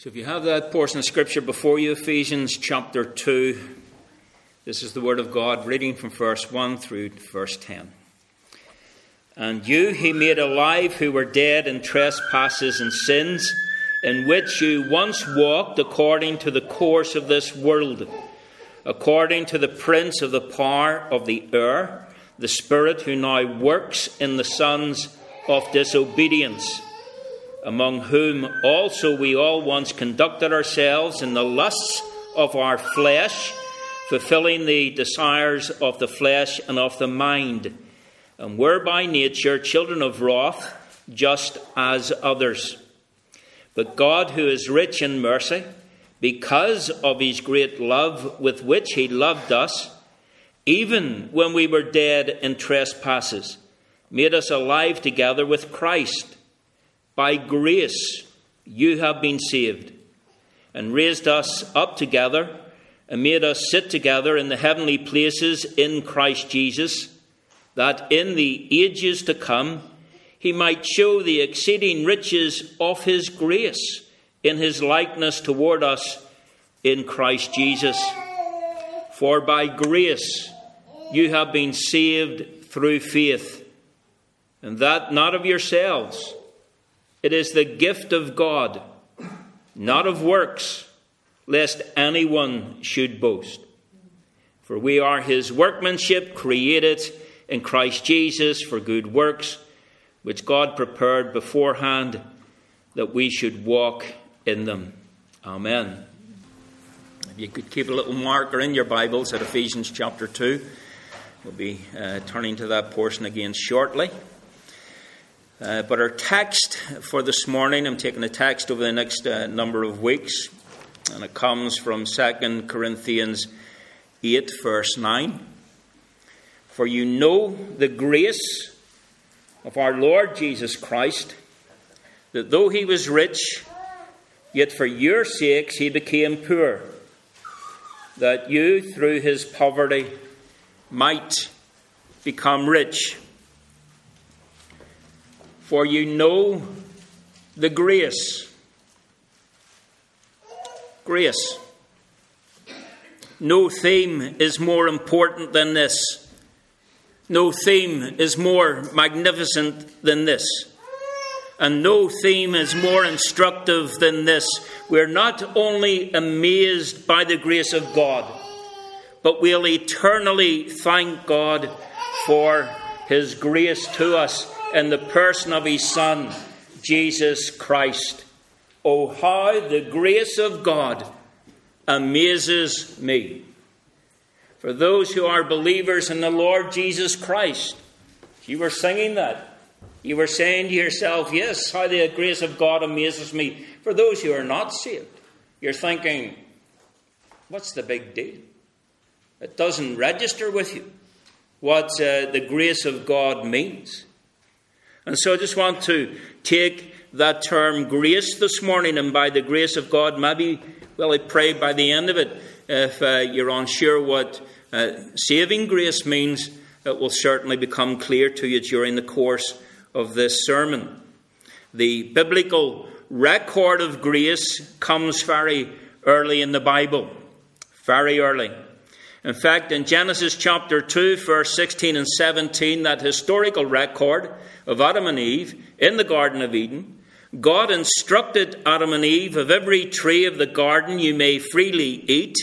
So if you have that portion of Scripture before you, Ephesians chapter 2, this is the Word of God, reading from verse 1 through verse 10. And you he made alive who were dead in trespasses and sins, in which you once walked according to the course of this world, according to the prince of the power of the air, the Spirit who now works in the sons of disobedience among whom also we all once conducted ourselves in the lusts of our flesh, fulfilling the desires of the flesh and of the mind, and were by nature children of wrath, just as others. But God, who is rich in mercy, because of his great love with which he loved us, even when we were dead in trespasses, made us alive together with Christ. By grace you have been saved, and raised us up together, and made us sit together in the heavenly places in Christ Jesus, that in the ages to come he might show the exceeding riches of his grace in his likeness toward us in Christ Jesus. For by grace you have been saved through faith, and that not of yourselves. It is the gift of God, not of works, lest anyone should boast. For we are his workmanship, created in Christ Jesus for good works, which God prepared beforehand that we should walk in them. Amen. If you could keep a little marker in your Bibles at Ephesians chapter 2, we'll be uh, turning to that portion again shortly. Uh, but our text for this morning, I'm taking a text over the next uh, number of weeks, and it comes from 2 Corinthians 8, verse 9. For you know the grace of our Lord Jesus Christ, that though he was rich, yet for your sakes he became poor, that you through his poverty might become rich. For you know the grace. Grace. No theme is more important than this. No theme is more magnificent than this. And no theme is more instructive than this. We're not only amazed by the grace of God, but we'll eternally thank God for His grace to us in the person of his Son, Jesus Christ. Oh, how the grace of God amazes me. For those who are believers in the Lord Jesus Christ, you were singing that. You were saying to yourself, Yes, how the grace of God amazes me. For those who are not saved, you're thinking, What's the big deal? It doesn't register with you what uh, the grace of God means. And so I just want to take that term grace this morning, and by the grace of God, maybe, well, I pray by the end of it, if uh, you're unsure what uh, saving grace means, it will certainly become clear to you during the course of this sermon. The biblical record of grace comes very early in the Bible, very early. In fact, in Genesis chapter 2, verse 16 and 17, that historical record of Adam and Eve in the Garden of Eden, God instructed Adam and Eve of every tree of the garden you may freely eat,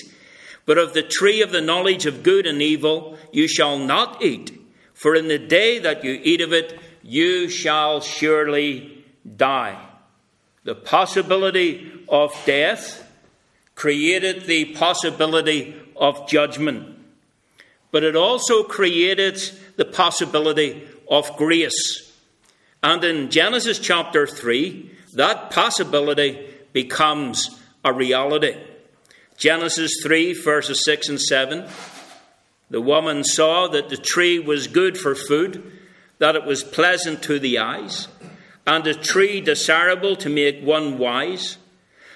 but of the tree of the knowledge of good and evil you shall not eat, for in the day that you eat of it you shall surely die. The possibility of death created the possibility of judgment, but it also created the possibility of grace. And in Genesis chapter 3, that possibility becomes a reality. Genesis 3, verses 6 and 7. The woman saw that the tree was good for food, that it was pleasant to the eyes, and a tree desirable to make one wise.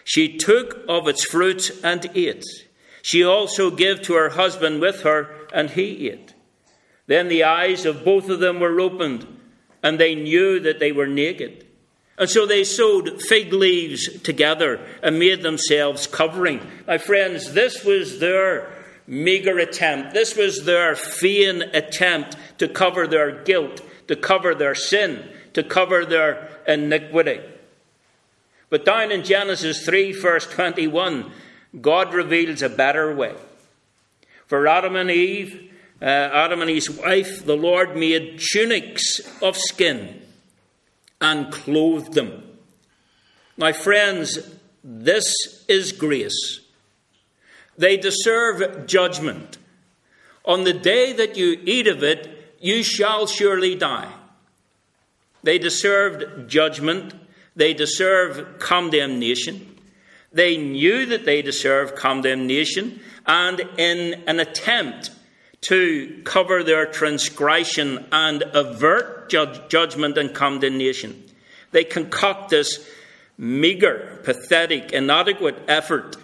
She took of its fruit and ate. She also gave to her husband with her, and he ate. Then the eyes of both of them were opened, and they knew that they were naked. And so they sewed fig leaves together and made themselves covering. My friends, this was their meagre attempt. This was their vain attempt to cover their guilt, to cover their sin, to cover their iniquity. But down in Genesis 3, verse 21, God reveals a better way. For Adam and Eve, uh, Adam and his wife, the Lord made tunics of skin and clothed them. My friends, this is grace. They deserve judgment. On the day that you eat of it, you shall surely die. They deserved judgment. They deserve condemnation. They knew that they deserved condemnation, and in an attempt to cover their transgression and avert judgment and condemnation, they concoct this meagre, pathetic, inadequate effort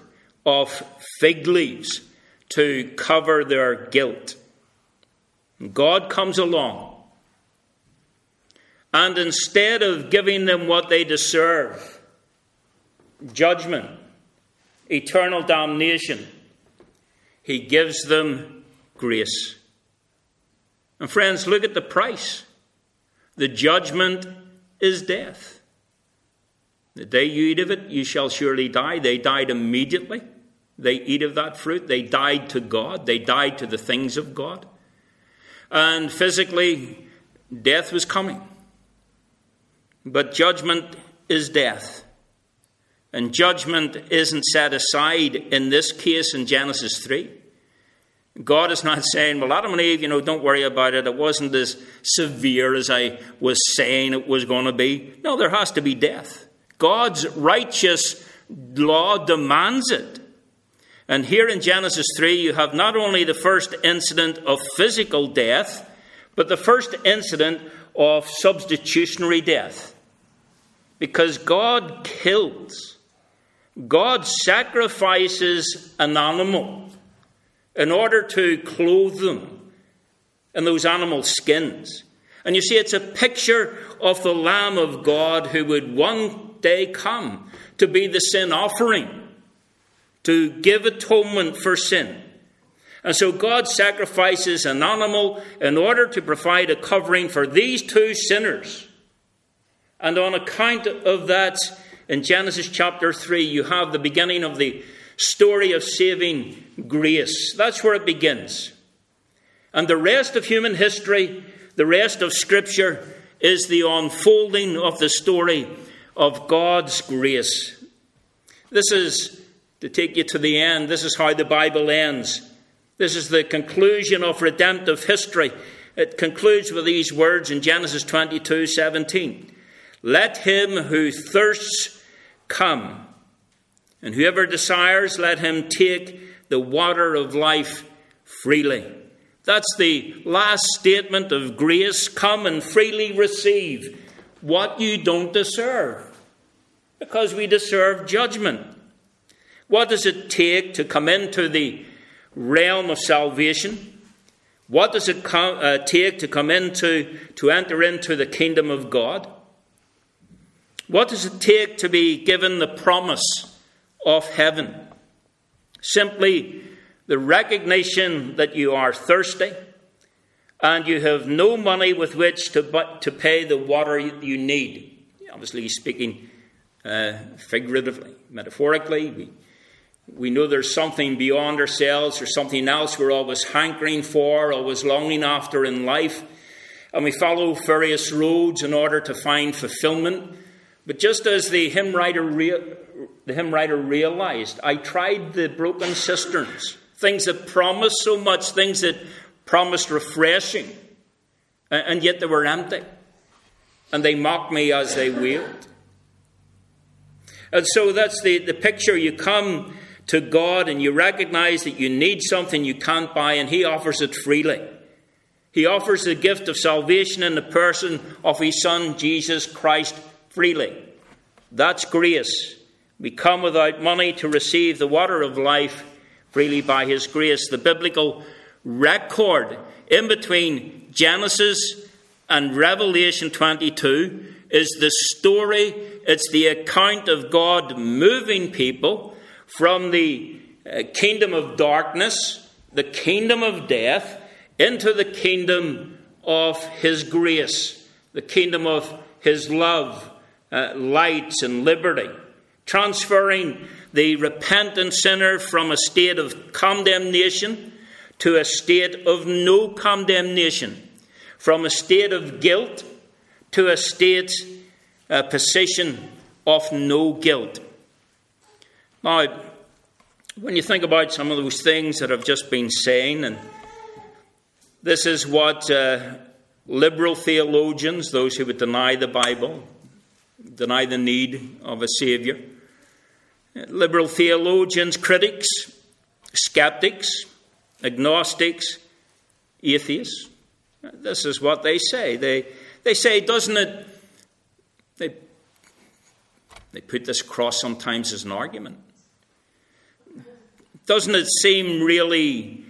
of fig leaves to cover their guilt. God comes along and instead of giving them what they deserve judgment, eternal damnation he gives them grace. And friends, look at the price. The judgment is death. The day you eat of it, you shall surely die. They died immediately. They eat of that fruit. They died to God. They died to the things of God. And physically, death was coming. But judgment is death. And judgment isn't set aside in this case in Genesis 3. God is not saying, well, Adam and Eve, you know, don't worry about it. It wasn't as severe as I was saying it was going to be. No, there has to be death. God's righteous law demands it. And here in Genesis 3, you have not only the first incident of physical death, but the first incident of substitutionary death. Because God kills, God sacrifices an animal in order to clothe them in those animal skins. And you see, it's a picture of the Lamb of God who would one day come to be the sin offering, to give atonement for sin. And so God sacrifices an animal in order to provide a covering for these two sinners. And on account of that, in Genesis chapter 3, you have the beginning of the story of saving grace. That's where it begins. And the rest of human history, the rest of Scripture, is the unfolding of the story of God's grace. This is, to take you to the end, this is how the Bible ends. This is the conclusion of redemptive history. It concludes with these words in Genesis 22 17. Let him who thirsts come, and whoever desires, let him take the water of life freely. That's the last statement of grace. Come and freely receive what you don't deserve, because we deserve judgment. What does it take to come into the realm of salvation? What does it uh, take to come into, to enter into the kingdom of God? What does it take to be given the promise of heaven? Simply the recognition that you are thirsty and you have no money with which to, but to pay the water you need. Obviously, speaking uh, figuratively, metaphorically, we, we know there's something beyond ourselves or something else we're always hankering for, always longing after in life. And we follow various roads in order to find fulfillment. But just as the hymn writer, rea- the hymn writer realized, I tried the broken cisterns, things that promised so much, things that promised refreshing, and yet they were empty. And they mocked me as they wailed. And so that's the, the picture. You come to God and you recognize that you need something you can't buy, and He offers it freely. He offers the gift of salvation in the person of His Son, Jesus Christ, freely. That's grace. We come without money to receive the water of life freely by His grace. The biblical record in between Genesis and Revelation 22 is the story, it's the account of God moving people from the uh, kingdom of darkness, the kingdom of death, into the kingdom of His grace, the kingdom of His love, uh, light, and liberty, transferring the repentant sinner from a state of condemnation to a state of no condemnation, from a state of guilt to a state, a position of no guilt. Now, when you think about some of those things that I've just been saying, and this is what uh, liberal theologians, those who would deny the Bible, deny the need of a Saviour, liberal theologians, critics, skeptics, agnostics, atheists, this is what they say. They, they say, doesn't it? They, they put this across sometimes as an argument. Doesn't it seem really,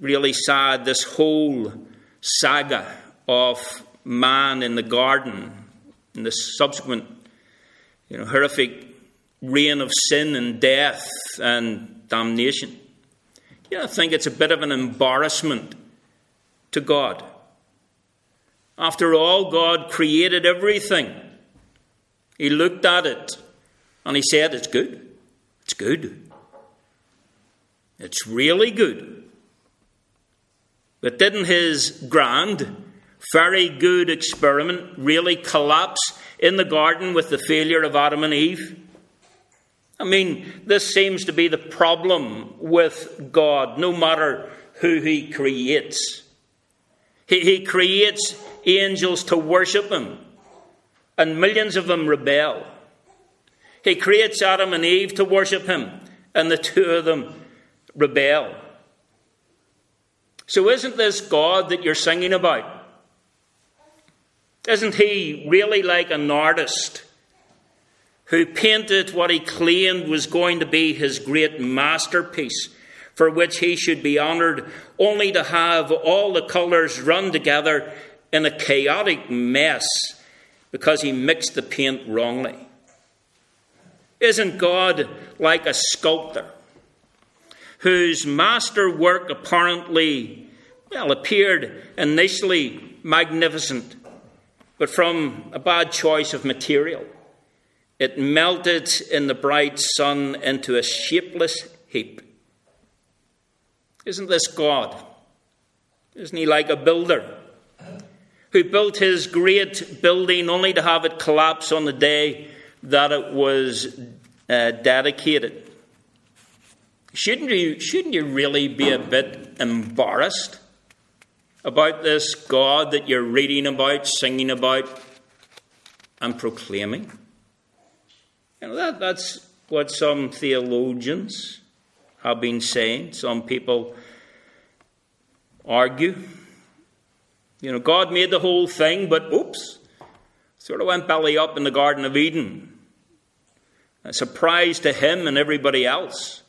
really sad, this whole saga of man in the garden and the subsequent you know, horrific reign of sin and death and damnation? You know, I think it's a bit of an embarrassment to God. After all, God created everything. He looked at it and he said, It's good. It's good. It's really good. But didn't his grand, very good experiment really collapse in the garden with the failure of Adam and Eve? I mean, this seems to be the problem with God, no matter who he creates. He, he creates angels to worship him, and millions of them rebel. He creates Adam and Eve to worship him, and the two of them rebel. So, isn't this God that you're singing about? Isn't he really like an artist who painted what he claimed was going to be his great masterpiece? for which he should be honoured, only to have all the colours run together in a chaotic mess because he mixed the paint wrongly. Isn't God like a sculptor whose masterwork apparently, well, appeared initially magnificent, but from a bad choice of material? It melted in the bright sun into a shapeless heap. Isn't this God? Isn't he like a builder who built his great building only to have it collapse on the day that it was uh, dedicated? Shouldn't you, shouldn't you really be a bit embarrassed about this God that you're reading about, singing about, and proclaiming? You know, that, that's what some theologians have been saying. Some people argue. You know, God made the whole thing, but oops, sort of went belly up in the Garden of Eden. A surprise to him and everybody else.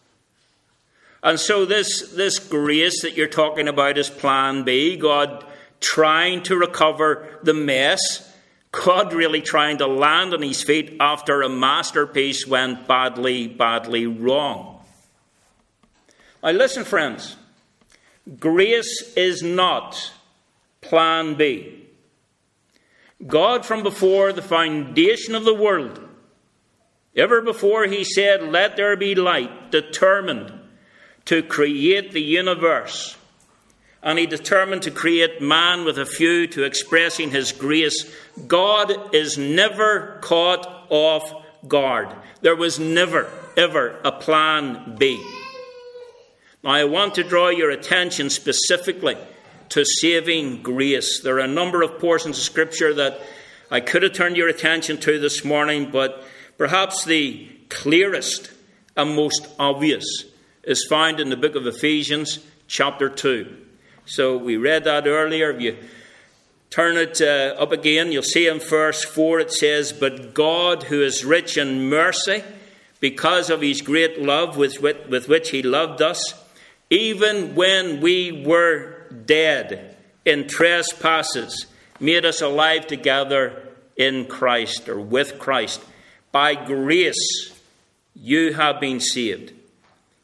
And so this, this grace that you're talking about is plan B, God trying to recover the mess, God really trying to land on his feet after a masterpiece went badly, badly wrong. Now listen, friends. Grace is not plan B. God, from before the foundation of the world, ever before he said, Let there be light, determined to create the universe. And he determined to create man with a view to expressing his grace. God is never caught off guard. There was never, ever a plan B. Now, I want to draw your attention specifically to saving grace. There are a number of portions of Scripture that I could have turned your attention to this morning, but perhaps the clearest and most obvious is found in the book of Ephesians, chapter 2. So we read that earlier. If you turn it uh, up again, you'll see in verse 4 it says, But God, who is rich in mercy, because of his great love with, with, with which he loved us, even when we were dead in trespasses, made us alive together in Christ or with Christ. By grace, you have been saved.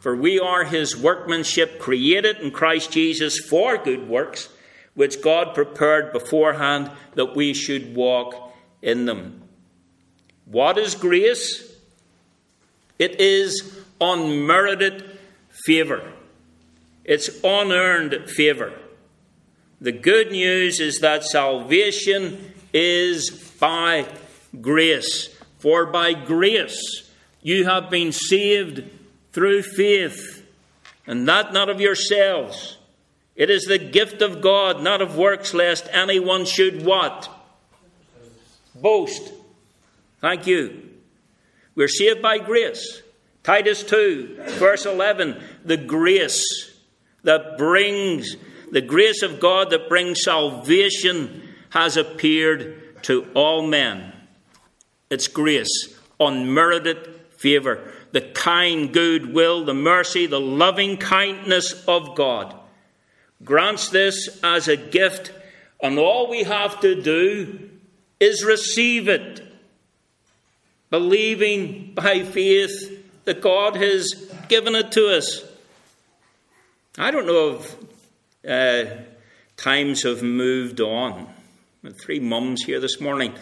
For we are his workmanship, created in Christ Jesus for good works, which God prepared beforehand that we should walk in them. What is grace? It is unmerited favour, it's unearned favour. The good news is that salvation is by grace. For by grace you have been saved through faith, and that not of yourselves. It is the gift of God, not of works, lest anyone should what? Boast. Thank you. We're saved by grace. Titus 2, verse 11. The grace that brings the grace of God that brings salvation has appeared to all men. It's grace, unmerited favour, the kind good will, the mercy, the loving kindness of God. Grants this as a gift, and all we have to do is receive it, believing by faith that God has given it to us. I don't know if uh, times have moved on. Three mums here this morning.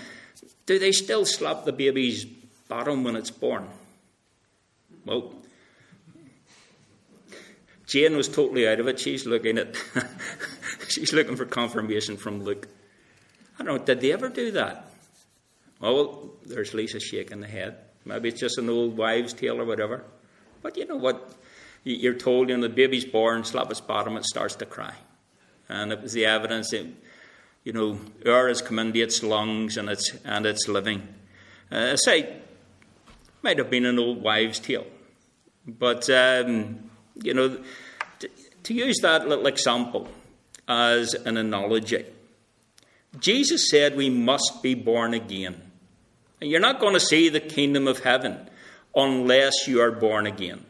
Do they still slap the baby's bottom when it's born? Well, Jane was totally out of it. She's looking at, she's looking for confirmation from Luke. I don't know, did they ever do that? Well, there's Lisa shaking the head. Maybe it's just an old wives' tale or whatever. But you know what? you're told, you know, the baby's born, slap its bottom, it starts to cry. And it was the evidence that, you know, air has come into its lungs and it's, and it's living. Uh, say, might have been an old wives' tale. But, um, you know, to, to use that little example as an analogy, Jesus said we must be born again. And you're not going to see the kingdom of heaven unless you are born again.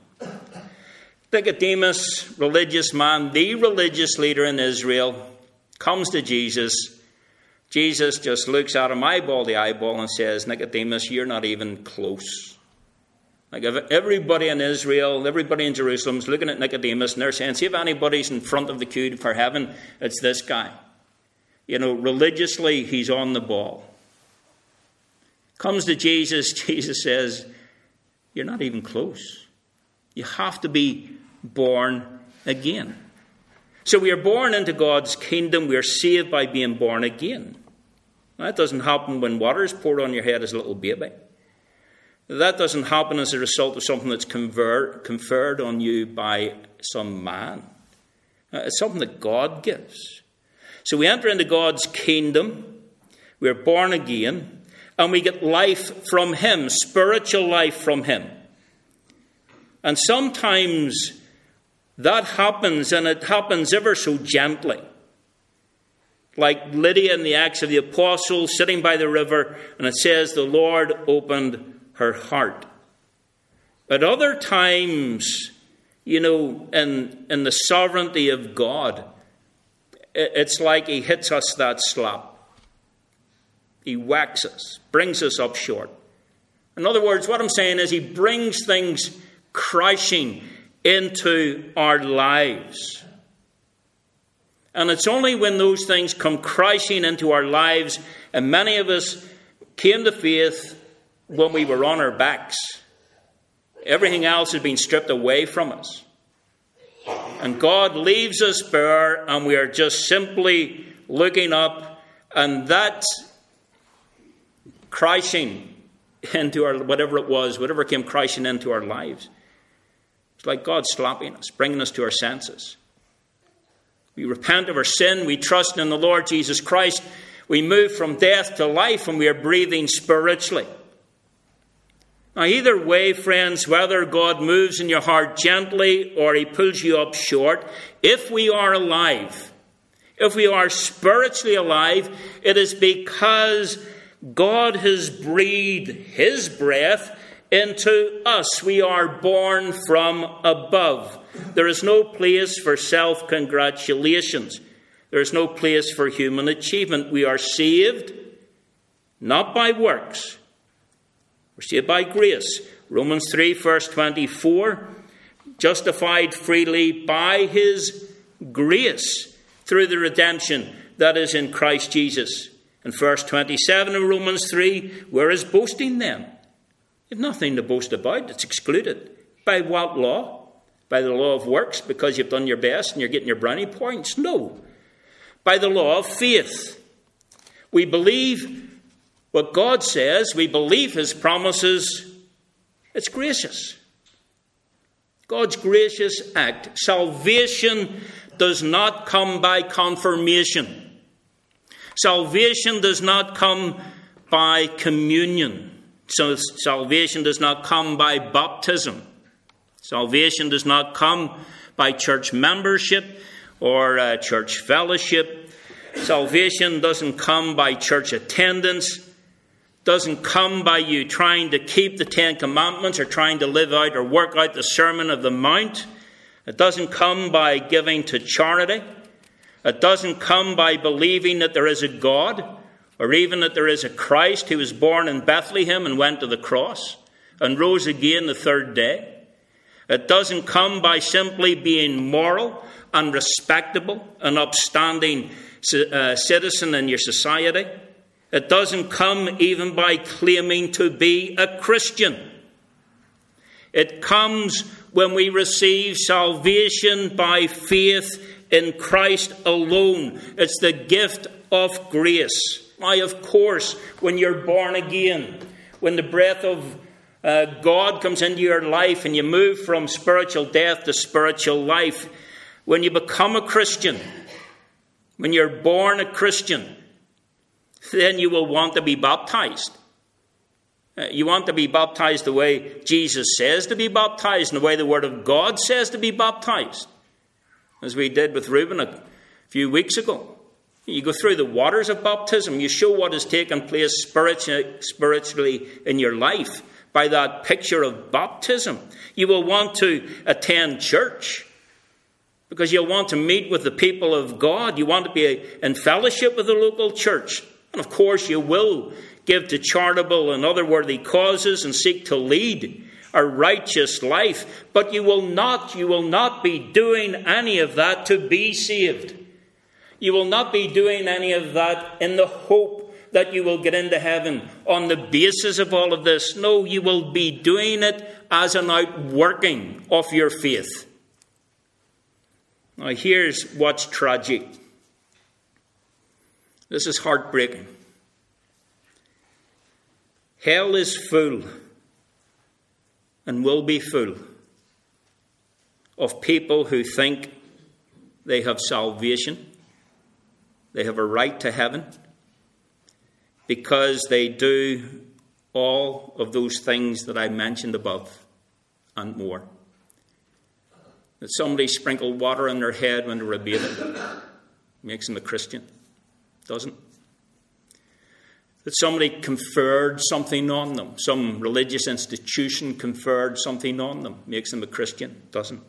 Nicodemus, religious man, the religious leader in Israel, comes to Jesus. Jesus just looks at him eyeball to eyeball and says, Nicodemus, you're not even close. Like everybody in Israel, everybody in Jerusalem is looking at Nicodemus and they're saying, see if anybody's in front of the queue for heaven, it's this guy. You know, religiously, he's on the ball. Comes to Jesus, Jesus says, You're not even close. You have to be born again. So we are born into God's kingdom. We are saved by being born again. That doesn't happen when water is poured on your head as a little baby. That doesn't happen as a result of something that's conferred, on you by some man. Uh, it's something that God gives. So we enter into God's kingdom. We are born again. And we get life from Him, spiritual life from Him. And sometimes that happens, and it happens ever so gently. Like Lydia in the Acts of the Apostles sitting by the river, and it says, The Lord opened her heart. At other times, you know, in, in the sovereignty of God, it's like He hits us that slap. He whacks us, brings us up short. In other words, what I'm saying is He brings things crashing into our lives. And it's only when those things come crashing into our lives, and many of us came to faith when we were on our backs. Everything else has been stripped away from us. And God leaves us bare, and we are just simply looking up, and that crashing into our whatever it was, whatever came crashing into our lives, it's like God slapping us, bringing us to our senses. We repent of our sin, we trust in the Lord Jesus Christ, We move from death to life and we are breathing spiritually. Now, either way, friends, whether God moves in your heart gently or he pulls you up short, if we are alive, if we are spiritually alive, it is because God has breathed his breath into us. We are born from above. There is no place for self congratulations. There is no place for human achievement. We are saved not by works, we're saved by grace. Romans 3, verse 24 justified freely by his grace through the redemption that is in Christ Jesus. In verse 27 of Romans 3, where is boasting then? You've nothing to boast about, it's excluded. By what law? By the law of works, because you've done your best and you're getting your brownie points? No. By the law of faith. We believe what God says, we believe His promises, it's gracious. God's gracious act. Salvation does not come by confirmation. Salvation does not come by communion. So salvation does not come by baptism. Salvation does not come by church membership or uh, church fellowship. Salvation doesn't come by church attendance doesn't come by you trying to keep the Ten Commandments or trying to live out or work out the Sermon of the Mount. It doesn't come by giving to charity. It doesn't come by believing that there is a God or even that there is a Christ who was born in Bethlehem and went to the cross and rose again the third day. It doesn't come by simply being moral and respectable, an upstanding uh, citizen in your society. It doesn't come even by claiming to be a Christian. It comes when we receive salvation by faith in Christ alone. It's the gift of grace. Why, of course, when you're born again, when the breath of uh, God comes into your life and you move from spiritual death to spiritual life, when you become a Christian, when you're born a Christian, then you will want to be baptized. Uh, you want to be baptized the way Jesus says to be baptized and the way the Word of God says to be baptized, as we did with Reuben a few weeks ago. You go through the waters of baptism, you show what has taken place spiritually in your life by that picture of baptism. You will want to attend church because you'll want to meet with the people of God. You want to be in fellowship with the local church. And of course, you will give to charitable and other worthy causes and seek to lead a righteous life, but you will not, you will not be doing any of that to be saved. You will not be doing any of that in the hope that you will get into heaven on the basis of all of this. No, you will be doing it as an outworking of your faith. Now, here's what's tragic this is heartbreaking. Hell is full and will be full of people who think they have salvation, they have a right to heaven, because they do all of those things that I mentioned above and more. That somebody sprinkled water on their head when they were bathing makes them a Christian. Doesn't. That somebody conferred something on them, some religious institution conferred something on them, makes them a Christian. Doesn't.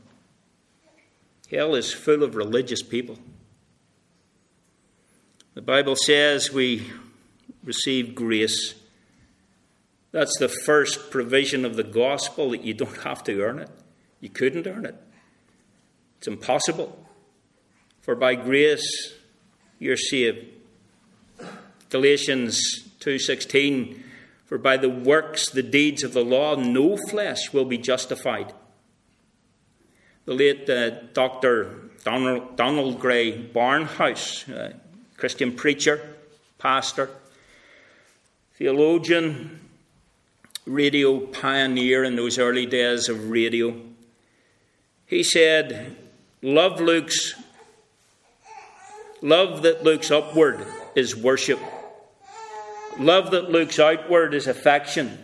Hell is full of religious people. The Bible says we receive grace. That's the first provision of the gospel that you don't have to earn it. You couldn't earn it. It's impossible. For by grace you're saved Galatians 2:16 For by the works the deeds of the law no flesh will be justified. The late uh, Dr. Donald, Donald Grey Barnhouse, uh, Christian preacher, pastor, theologian, radio pioneer in those early days of radio. He said, Love looks love that looks upward is worship. Love that looks outward is affection.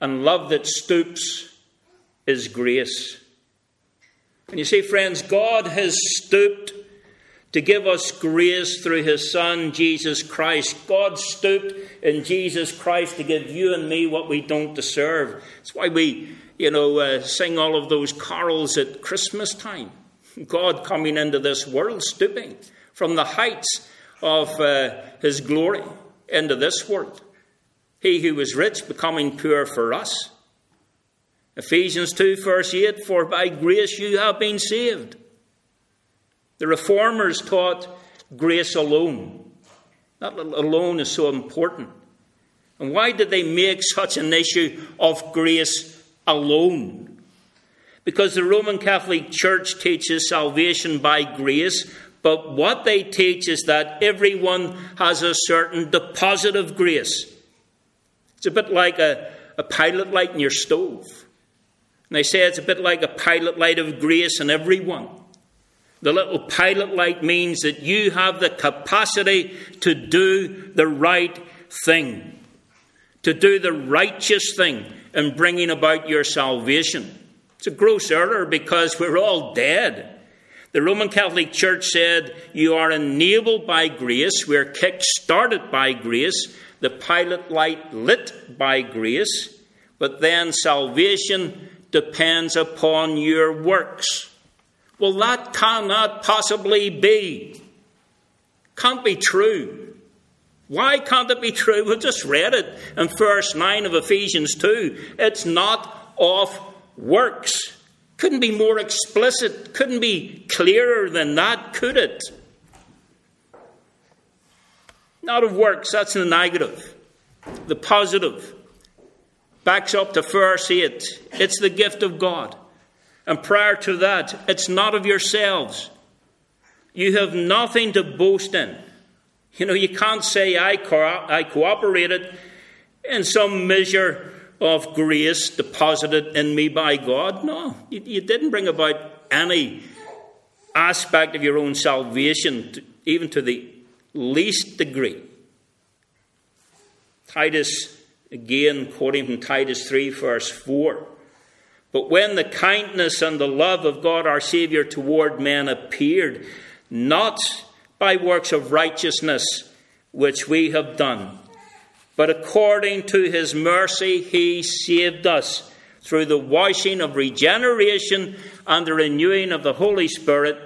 And love that stoops is grace. And you see, friends, God has stooped to give us grace through his Son, Jesus Christ. God stooped in Jesus Christ to give you and me what we don't deserve. That's why we, you know, uh, sing all of those carols at Christmas time. God coming into this world, stooping from the heights of uh, his glory into this world. He who was rich becoming poor for us. Ephesians 2, verse 8 For by grace you have been saved. The reformers taught grace alone. That alone is so important. And why did they make such an issue of grace alone? Because the Roman Catholic Church teaches salvation by grace, but what they teach is that everyone has a certain deposit of grace. It's a bit like a, a pilot light in your stove. And they say it's a bit like a pilot light of grace in everyone. The little pilot light means that you have the capacity to do the right thing, to do the righteous thing in bringing about your salvation. It's a gross error because we're all dead. The Roman Catholic Church said you are enabled by grace, we're kick started by grace, the pilot light lit by grace, but then salvation depends upon your works. Well, that cannot possibly be. Can't be true. Why can't it be true? We just read it in verse 9 of Ephesians 2. It's not of works. Couldn't be more explicit, couldn't be clearer than that, could it? Not of works, that's the negative. The positive backs up to verse 8. It's the gift of God. And prior to that, it's not of yourselves. You have nothing to boast in. You know, you can't say, I, co- I cooperated in some measure of grace deposited in me by God. No, you, you didn't bring about any aspect of your own salvation, to, even to the least degree. Titus, again, quoting from Titus 3, verse 4. But when the kindness and the love of God our Saviour toward men appeared, not by works of righteousness which we have done, but according to his mercy he saved us through the washing of regeneration and the renewing of the Holy Spirit,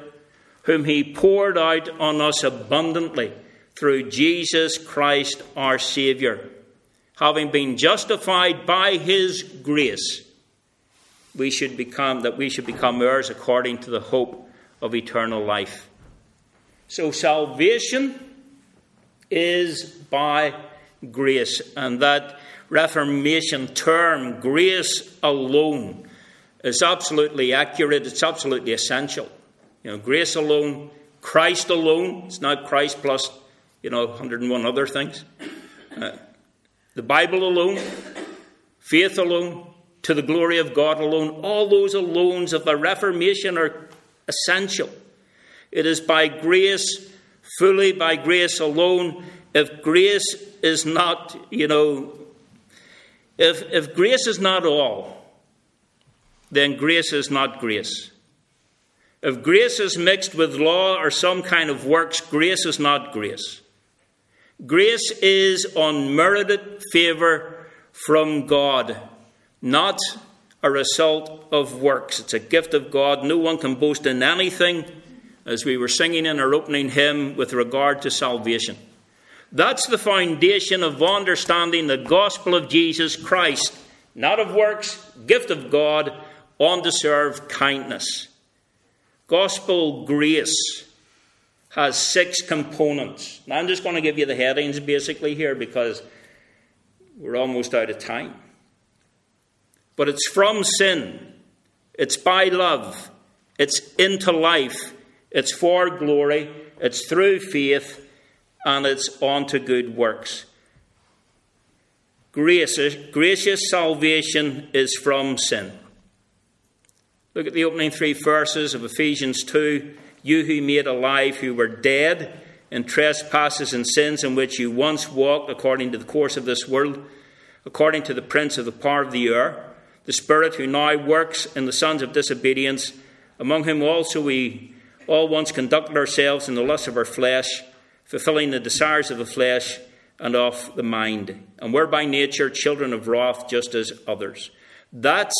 whom he poured out on us abundantly through Jesus Christ our Saviour, having been justified by his grace we should become that we should become heirs according to the hope of eternal life. So salvation is by grace, and that Reformation term, grace alone, is absolutely accurate. It's absolutely essential. You know, grace alone, Christ alone. It's not Christ plus, you know, 101 other things. Uh, the Bible alone, faith alone, to the glory of God alone. All those alones of the Reformation are essential. It is by grace, fully by grace alone. If grace is not, you know, if, if grace is not all, then grace is not grace. If grace is mixed with law or some kind of works, grace is not grace. Grace is unmerited favour from God not a result of works. It's a gift of God. No one can boast in anything, as we were singing in our opening hymn with regard to salvation. That's the foundation of understanding the gospel of Jesus Christ, not of works, gift of God, undeserved kindness. Gospel grace has six components. Now, I'm just going to give you the headings basically here because we're almost out of time. But it's from sin, it's by love, it's into life, it's for glory, it's through faith, and it's on to good works. Gracious, gracious salvation is from sin. Look at the opening three verses of Ephesians 2. You who made alive, who were dead in trespasses and sins in which you once walked according to the course of this world, according to the prince of the power of the air, the Spirit who now works in the sons of disobedience, among whom also we all once conducted ourselves in the lust of our flesh, fulfilling the desires of the flesh and of the mind, and were by nature children of wrath just as others. That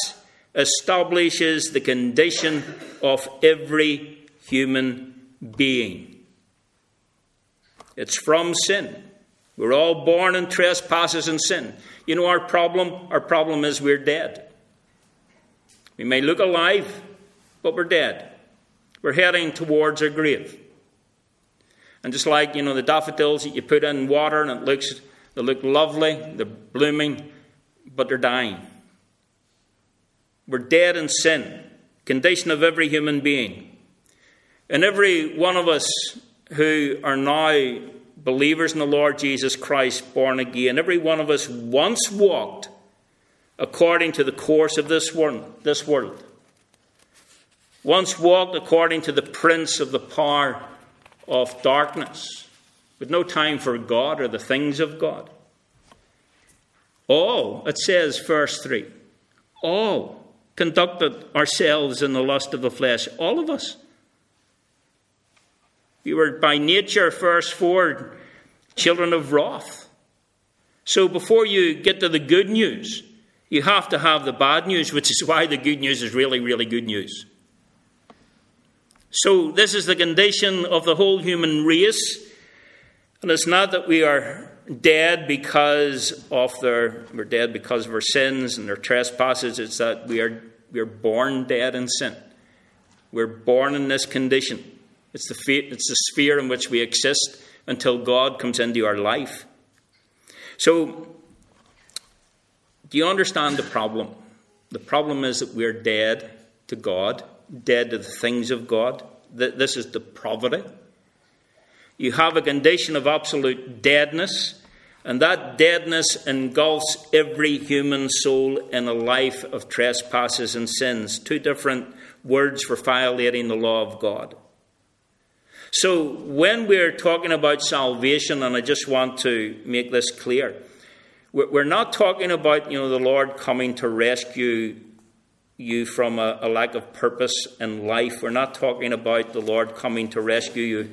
establishes the condition of every human being. It's from sin. We're all born in trespasses and sin. You know our problem? Our problem is we're dead. We may look alive, but we're dead. We're heading towards our grave. And just like, you know, the daffodils that you put in water and it looks they look lovely, they're blooming, but they're dying. We're dead in sin, condition of every human being. And every one of us who are now believers in the Lord Jesus Christ, born again, every one of us once walked according to the course of this world, this world. Once walked according to the prince of the power of darkness, with no time for God or the things of God. All, it says, verse 3, all conducted ourselves in the lust of the flesh, all of us. We were by nature, verse 4, children of wrath. So before you get to the good news, you have to have the bad news, which is why the good news is really, really good news. So, this is the condition of the whole human race. And it's not that we are dead because of their we're dead because of our sins and their trespasses, it's that we are we are born dead in sin. We're born in this condition. It's the, it's the sphere in which we exist until God comes into our life. So, do you understand the problem? The problem is that we're dead to God, dead to the things of God. This is depravity. You have a condition of absolute deadness, and that deadness engulfs every human soul in a life of trespasses and sins. Two different words for violating the law of God. So, when we're talking about salvation, and I just want to make this clear, we're not talking about you know the Lord coming to rescue you from a, a lack of purpose in life. We're not talking about the Lord coming to rescue you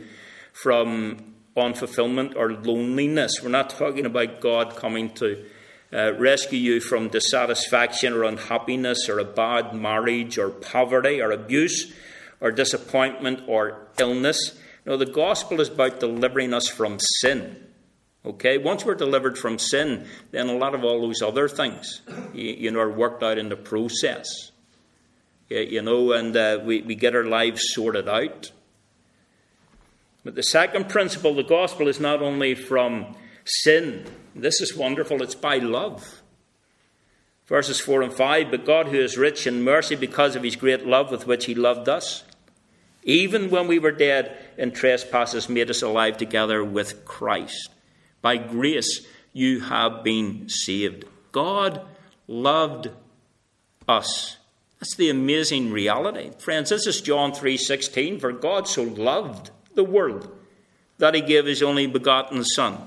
from unfulfillment or loneliness. We're not talking about God coming to uh, rescue you from dissatisfaction or unhappiness or a bad marriage or poverty or abuse or disappointment or illness. No, the gospel is about delivering us from sin. Okay, once we're delivered from sin, then a lot of all those other things, you, you know, are worked out in the process. You know, and uh, we, we get our lives sorted out. But the second principle, the gospel is not only from sin. This is wonderful, it's by love. Verses 4 and 5 But God, who is rich in mercy because of his great love with which he loved us, even when we were dead in trespasses, made us alive together with Christ. By grace you have been saved. God loved us. That's the amazing reality. Friends, this is John 3:16, for God so loved the world that he gave his only begotten son.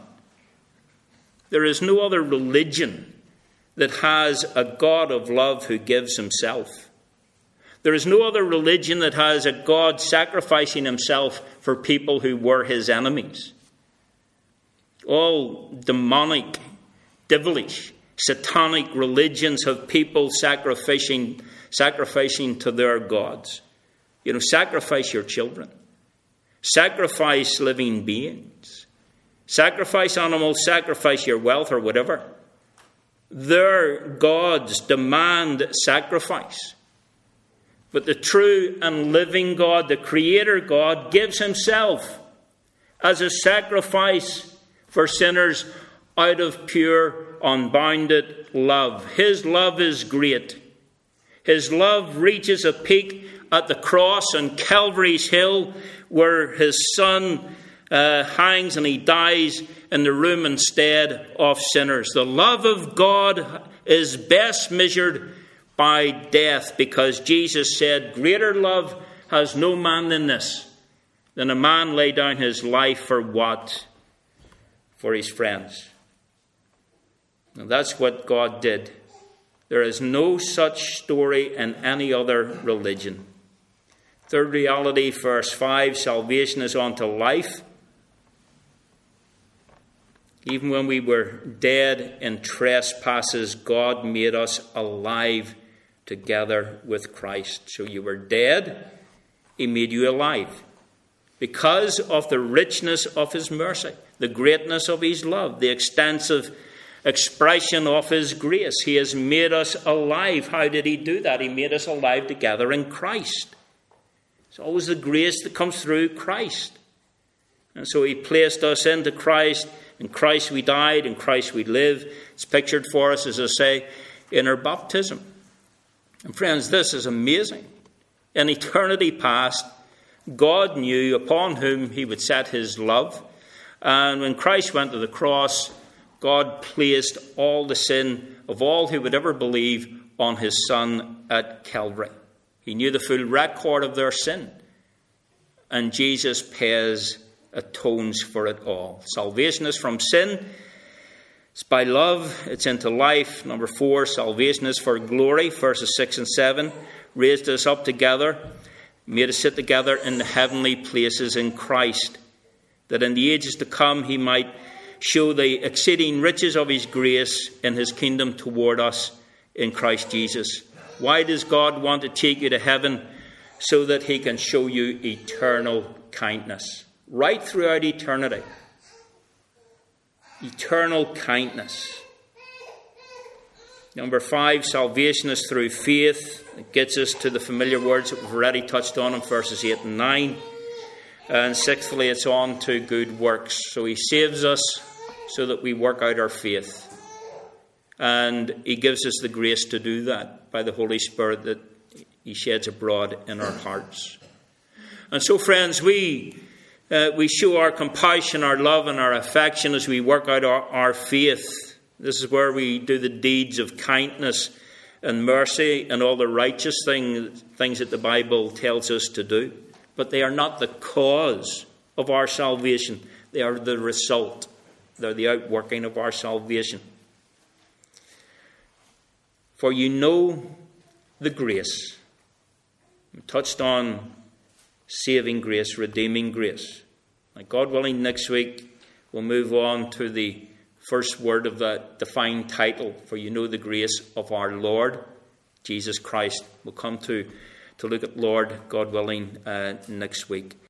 There is no other religion that has a God of love who gives himself. There is no other religion that has a God sacrificing himself for people who were his enemies. All demonic, devilish, satanic religions have people sacrificing, sacrificing to their gods. You know, sacrifice your children, sacrifice living beings, sacrifice animals, sacrifice your wealth or whatever. Their gods demand sacrifice. But the true and living God, the Creator God, gives Himself as a sacrifice for sinners out of pure, unbounded love. His love is great. His love reaches a peak at the cross on Calvary's Hill, where His Son uh, hangs and He dies in the room instead of sinners. The love of God is best measured by death because Jesus said, Greater love has no man than this, Then a man lay down his life for what? For his friends. And that's what God did. There is no such story in any other religion. Third reality, verse 5 salvation is unto life. Even when we were dead in trespasses, God made us alive together with Christ. So you were dead, He made you alive. Because of the richness of His mercy, the greatness of His love, the extensive expression of His grace, He has made us alive. How did He do that? He made us alive together in Christ. It's always the grace that comes through Christ. And so He placed us into Christ. In Christ we died, in Christ we live. It's pictured for us, as I say, in our baptism. And friends, this is amazing. In eternity past, God knew upon whom he would set his love. And when Christ went to the cross, God placed all the sin of all who would ever believe on his Son at Calvary. He knew the full record of their sin. And Jesus pays, atones for it all. Salvation is from sin it's by love, it's into life. Number four, salvation is for glory, verses 6 and 7. Raised us up together, made us sit together in the heavenly places in Christ, that in the ages to come he might show the exceeding riches of his grace in his kingdom toward us in Christ Jesus. Why does God want to take you to heaven? So that he can show you eternal kindness right throughout eternity eternal kindness. Number five, salvation is through faith. It gets us to the familiar words that we've already touched on in verses 8 and 9. And sixthly, it's on to good works. So he saves us so that we work out our faith. And he gives us the grace to do that by the Holy Spirit that he sheds abroad in our hearts. And so, friends, we uh, we show our compassion, our love, and our affection as we work out our, our faith. This is where we do the deeds of kindness and mercy and all the righteous thing, things that the Bible tells us to do. But they are not the cause of our salvation, they are the result. They're the outworking of our salvation. For you know the grace. We touched on saving grace, redeeming grace. God willing, next week we'll move on to the first word of that defined title, for you know the grace of our Lord Jesus Christ. We'll come to, to look at Lord, God willing, uh, next week.